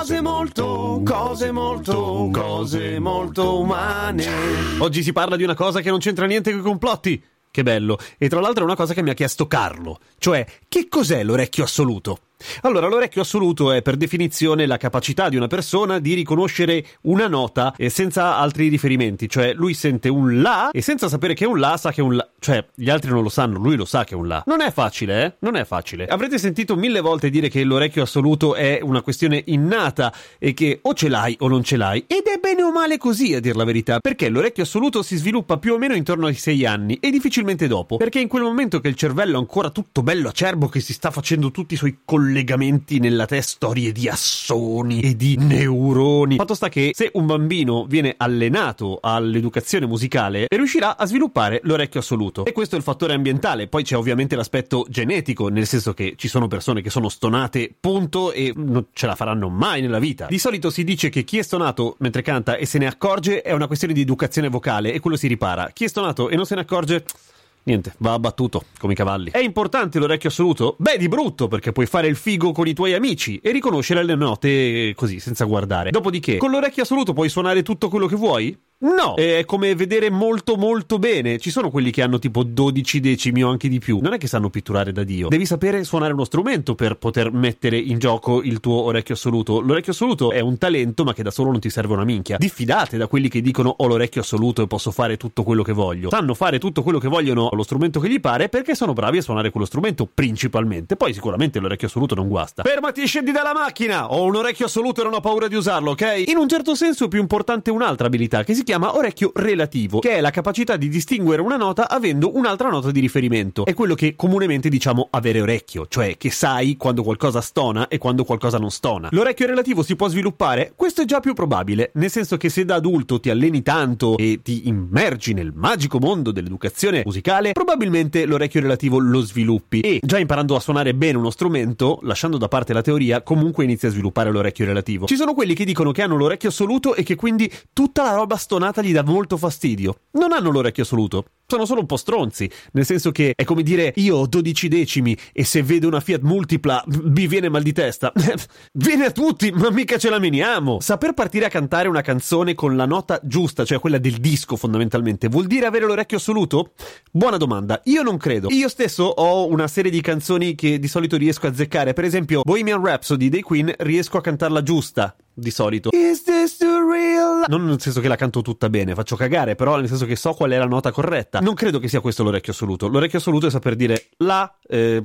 Cose molto, cose molto, cose molto umane. Oggi si parla di una cosa che non c'entra niente con i complotti. Che bello. E tra l'altro è una cosa che mi ha chiesto Carlo. Cioè, che cos'è l'orecchio assoluto? Allora, l'orecchio assoluto è per definizione la capacità di una persona di riconoscere una nota e senza altri riferimenti, cioè lui sente un La e senza sapere che è un La sa che è un La, cioè gli altri non lo sanno, lui lo sa che è un La. Non è facile, eh? Non è facile. Avrete sentito mille volte dire che l'orecchio assoluto è una questione innata e che o ce l'hai o non ce l'hai ed è bene o male così a dir la verità, perché l'orecchio assoluto si sviluppa più o meno intorno ai sei anni e difficilmente dopo, perché in quel momento che il cervello è ancora tutto bello acerbo che si sta facendo tutti i suoi collegamenti collegamenti nella testa, storie di assoni e di neuroni. Fatto sta che se un bambino viene allenato all'educazione musicale, riuscirà a sviluppare l'orecchio assoluto. E questo è il fattore ambientale. Poi c'è ovviamente l'aspetto genetico, nel senso che ci sono persone che sono stonate, punto, e non ce la faranno mai nella vita. Di solito si dice che chi è stonato mentre canta e se ne accorge è una questione di educazione vocale e quello si ripara. Chi è stonato e non se ne accorge Niente, va abbattuto, come i cavalli. È importante l'orecchio assoluto? Beh, di brutto, perché puoi fare il figo con i tuoi amici e riconoscere le note così, senza guardare. Dopodiché, con l'orecchio assoluto puoi suonare tutto quello che vuoi? No, è come vedere molto molto bene. Ci sono quelli che hanno tipo 12 decimi o anche di più. Non è che sanno pitturare da Dio. Devi sapere suonare uno strumento per poter mettere in gioco il tuo orecchio assoluto. L'orecchio assoluto è un talento, ma che da solo non ti serve una minchia. Diffidate da quelli che dicono ho l'orecchio assoluto e posso fare tutto quello che voglio. Sanno fare tutto quello che vogliono allo strumento che gli pare perché sono bravi a suonare quello strumento principalmente. Poi sicuramente l'orecchio assoluto non guasta. Fermati e scendi dalla macchina! Ho un orecchio assoluto e non ho paura di usarlo, ok? In un certo senso è più importante un'altra abilità che si chiama orecchio relativo, che è la capacità di distinguere una nota avendo un'altra nota di riferimento. È quello che comunemente diciamo avere orecchio, cioè che sai quando qualcosa stona e quando qualcosa non stona. L'orecchio relativo si può sviluppare? Questo è già più probabile, nel senso che se da adulto ti alleni tanto e ti immergi nel magico mondo dell'educazione musicale, probabilmente l'orecchio relativo lo sviluppi e già imparando a suonare bene uno strumento, lasciando da parte la teoria, comunque inizi a sviluppare l'orecchio relativo. Ci sono quelli che dicono che hanno l'orecchio assoluto e che quindi tutta la roba stonata gli dà molto fastidio. Non hanno l'orecchio assoluto, sono solo un po' stronzi, nel senso che è come dire io ho 12 decimi e se vedo una Fiat Multipla mi viene mal di testa. viene a tutti, ma mica ce la meniamo. Saper partire a cantare una canzone con la nota giusta, cioè quella del disco fondamentalmente, vuol dire avere l'orecchio assoluto? Buona domanda, io non credo. Io stesso ho una serie di canzoni che di solito riesco a azzeccare, per esempio Bohemian Rhapsody dei Queen riesco a cantarla giusta di solito. Is this the real? Non nel senso che la canto tutta bene, faccio cagare, però nel senso che so qual è la nota corretta. Non credo che sia questo l'orecchio assoluto. L'orecchio assoluto è saper dire la, eh,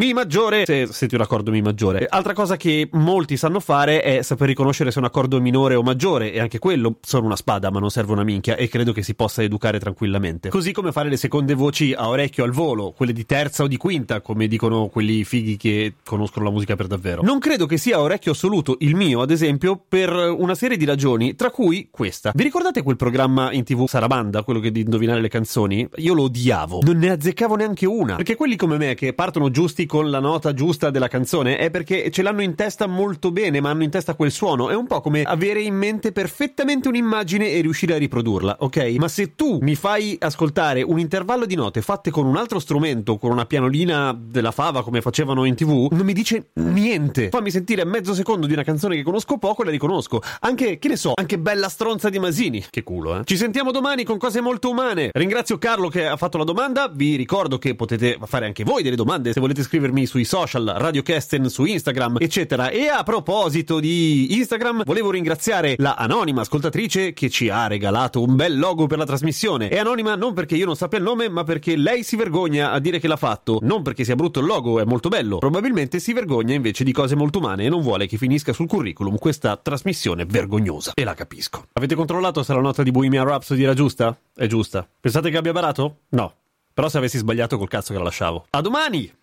mi maggiore se senti un accordo mi maggiore. Altra cosa che molti sanno fare è saper riconoscere se un accordo minore o maggiore, e anche quello sono una spada, ma non serve una minchia, e credo che si possa educare tranquillamente. Così come fare le seconde voci a orecchio al volo, quelle di terza o di quinta, come dicono quelli fighi che conoscono la musica per davvero. Non credo che sia orecchio assoluto il mio, ad esempio, per una serie di ragioni, tra cui questa. Vi ricordate quel programma in tv Sarabanda, quello che di indovinare le canzoni? Io lo odiavo. Non ne azzeccavo neanche una. Perché quelli come me che partono giusti con la nota giusta della canzone è perché ce l'hanno in testa molto bene, ma hanno in testa quel suono. È un po' come avere in mente perfettamente un'immagine e riuscire a riprodurla, ok? Ma se tu mi fai ascoltare un intervallo di note fatte con un altro strumento, con una pianolina della fava come facevano in tv, non mi dice niente. Fammi sentire mezzo secondo di una canzone che conosco poco e la riconosco. Anche, che ne so, anche bella stronza di Masini. Che culo, eh? Ci sentiamo domani con cose molto umane. Ringrazio Carlo che ha fatto la domanda. Vi ricordo che potete fare anche voi delle domande se volete scrivermi sui social, Radio Kesten su Instagram, eccetera. E a proposito di Instagram, volevo ringraziare la anonima ascoltatrice che ci ha regalato un bel logo per la trasmissione. È anonima non perché io non sappia il nome, ma perché lei si vergogna a dire che l'ha fatto. Non perché sia brutto il logo, è molto bello. Probabilmente si vergogna invece di cose molto umane e non vuole che finisca sul curriculum questa trasmissione vergognosa. E la capisco. Avete controllato se la nota di Bohemian Rhapsody era giusta? È giusta. Pensate che abbia barato? No. Però se avessi sbagliato col cazzo che la lasciavo. A domani!